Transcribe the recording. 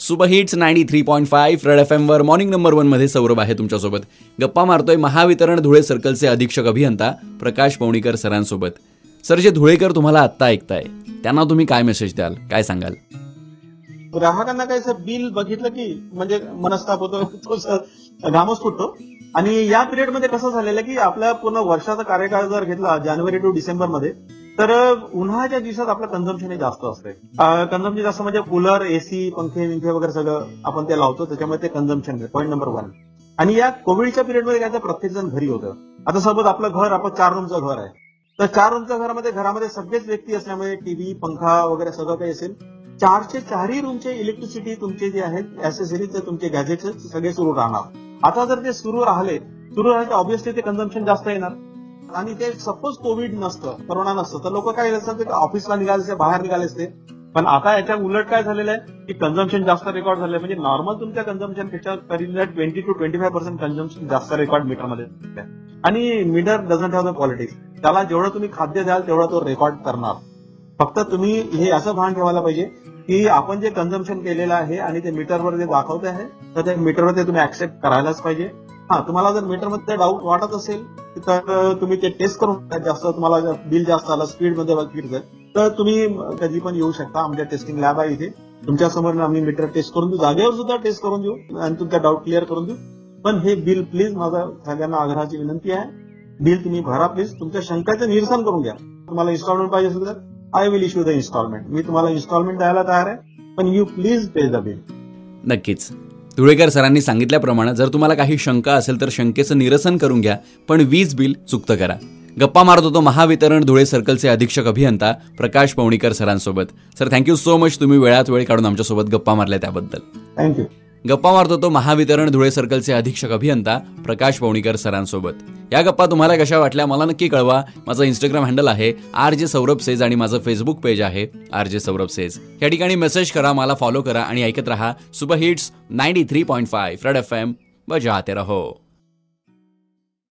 Super hits ninety three point five red F एमवर morning number वनमध्ये सौरभ आहे तुमच्यासोबत. गप्पा मारतोय महावितरण धुळे सर्कलचे अधीक्षक अभियंता प्रकाश पवणीकर सरांसोबत. सर जे धुळेकर तुम्हाला आत्ता ऐकताय त्यांना तुम्ही काय मेसेज द्याल? काय सांगाल? ग्राहकांना काय सर बिल बघितलं की म्हणजे मनस्ताप होतो तो घामच फुटतो. आणि या पिरियडमध्ये कसं झालेलं की आपल्या पूर्ण वर्षाचा कार्यकाळ जर घेतला जानेवारी टू डिसेंबरमध्ये तर उन्हाळ्याच्या दिवसात आपलं कन्झम्पशन हे जास्त असतंय. कन्झम्पशन जास्त म्हणजे कूलर एसी पंखे विंखे वगैरे सगळं आपण ते लावतो त्याच्यामुळे ते कन्झम्पन पॉईंट नंबर वन आणि या कोविडच्या पिरियडमध्ये काय तर प्रत्येक जण घरी होतं. आता सपोज आपलं घर आपण चार रूमचं घर आहे. तर चार रूमच्या घरामध्ये घरामध्ये सगळेच व्यक्ती असल्यामुळे टीव्ही पंखा वगैरे सगळं काही असेल चारशे चारही रूमचे इलेक्ट्रिसिटी तुमचे जे आहेत ऍसेसरीज तुमचे गॅजेट्स सगळे सुरू राहणार. आता जर ते सुरू राहिले सुरू राहिले तर ऑब्व्हियसली ते कन्झम्पशन जास्त येणार. आणि ते सपोज कोविड नसतं करोना नसतं तर लोक काय असतात ऑफिसला निघाले असते बाहेर निघाले असते. पण आता याच्या उलट काय झालेलं आहे की कन्झम्पन जास्त रेकॉर्ड झालं म्हणजे नॉर्मल तुमच्या कन्झम्पनपेक्षा तरी twenty two twenty five percent consumption जास्त रेकॉर्ड मीटरमध्ये आणि meter doesn't have the politics त्याला जेवढं तुम्ही खाद्य द्याल तेवढा तो रेकॉर्ड करणार. फक्त तुम्ही हे असं भान ठेवायला पाहिजे की आपण जे कन्झम्पन केलेलं आहे आणि ते मीटरवर जे दाखवते आहे तर ते मीटरवर ते तुम्ही ऍक्सेप्ट करायलाच पाहिजे. हा तुम्हाला जर मीटरमध्ये डाऊट वाटत असेल तर तुम्ही ते टेस्ट करून जास्त. तुम्हाला बिल जास्त आलं स्पीडमध्ये तर तुम्ही कधी पण येऊ शकता. आमच्या टेस्टिंग लॅब आहे इथे. तुमच्यासमोर आम्ही मीटर टेस्ट करून देऊ. जागेवर सुद्धा टेस्ट करून देऊ. आणि तुमचा डाऊट क्लिअर करून देऊ. पण हे बिल प्लीज माझा सगळ्यांना आग्रहाची विनंती आहे. बिल तुम्ही भरा प्लीज तुमच्या शंकाचं निरसन करून घ्या. तुम्हाला इन्स्टॉलमेंट पाहिजे असेल तर I will issue the instalment मी तुम्हाला इन्स्टॉलमेंट द्यायला तयार आहे. पण you please pay the bill नक्कीच. धुळेकर सरांनी सांगितल्याप्रमाणे जर तुम्हाला काही शंका असेल तर शंकेचं निरसन करून घ्या पण वीज बिल चुकतं करा. गप्पा मारत होतो महावितरण धुळे सर्कलचे अधीक्षक अभियंता Prakash Pawnikar सरांसोबत. Sir thank you so much तुम्ही वेळात वेळ काढून आमच्यासोबत गप्पा मारल्या त्याबद्दल. थँक्यू गप्पा मारत होतो महावितरण धुळे सर्कलचे अधीक्षक अभियंता प्रकाश पवणीकर सरांसोबत. या गप्पा तुम्हाला कशा वाटल्या मला नक्की कळवा. माझं इंस्टाग्राम हँडल आहे आर जे सौरभ सेज आणि माझं फेसबुक पेज आहे आर जे सौरभ सेज. या ठिकाणी मेसेज करा मला फॉलो करा आणि ऐकत राहा. Super hits ninety three point five red F M बजाते रहो.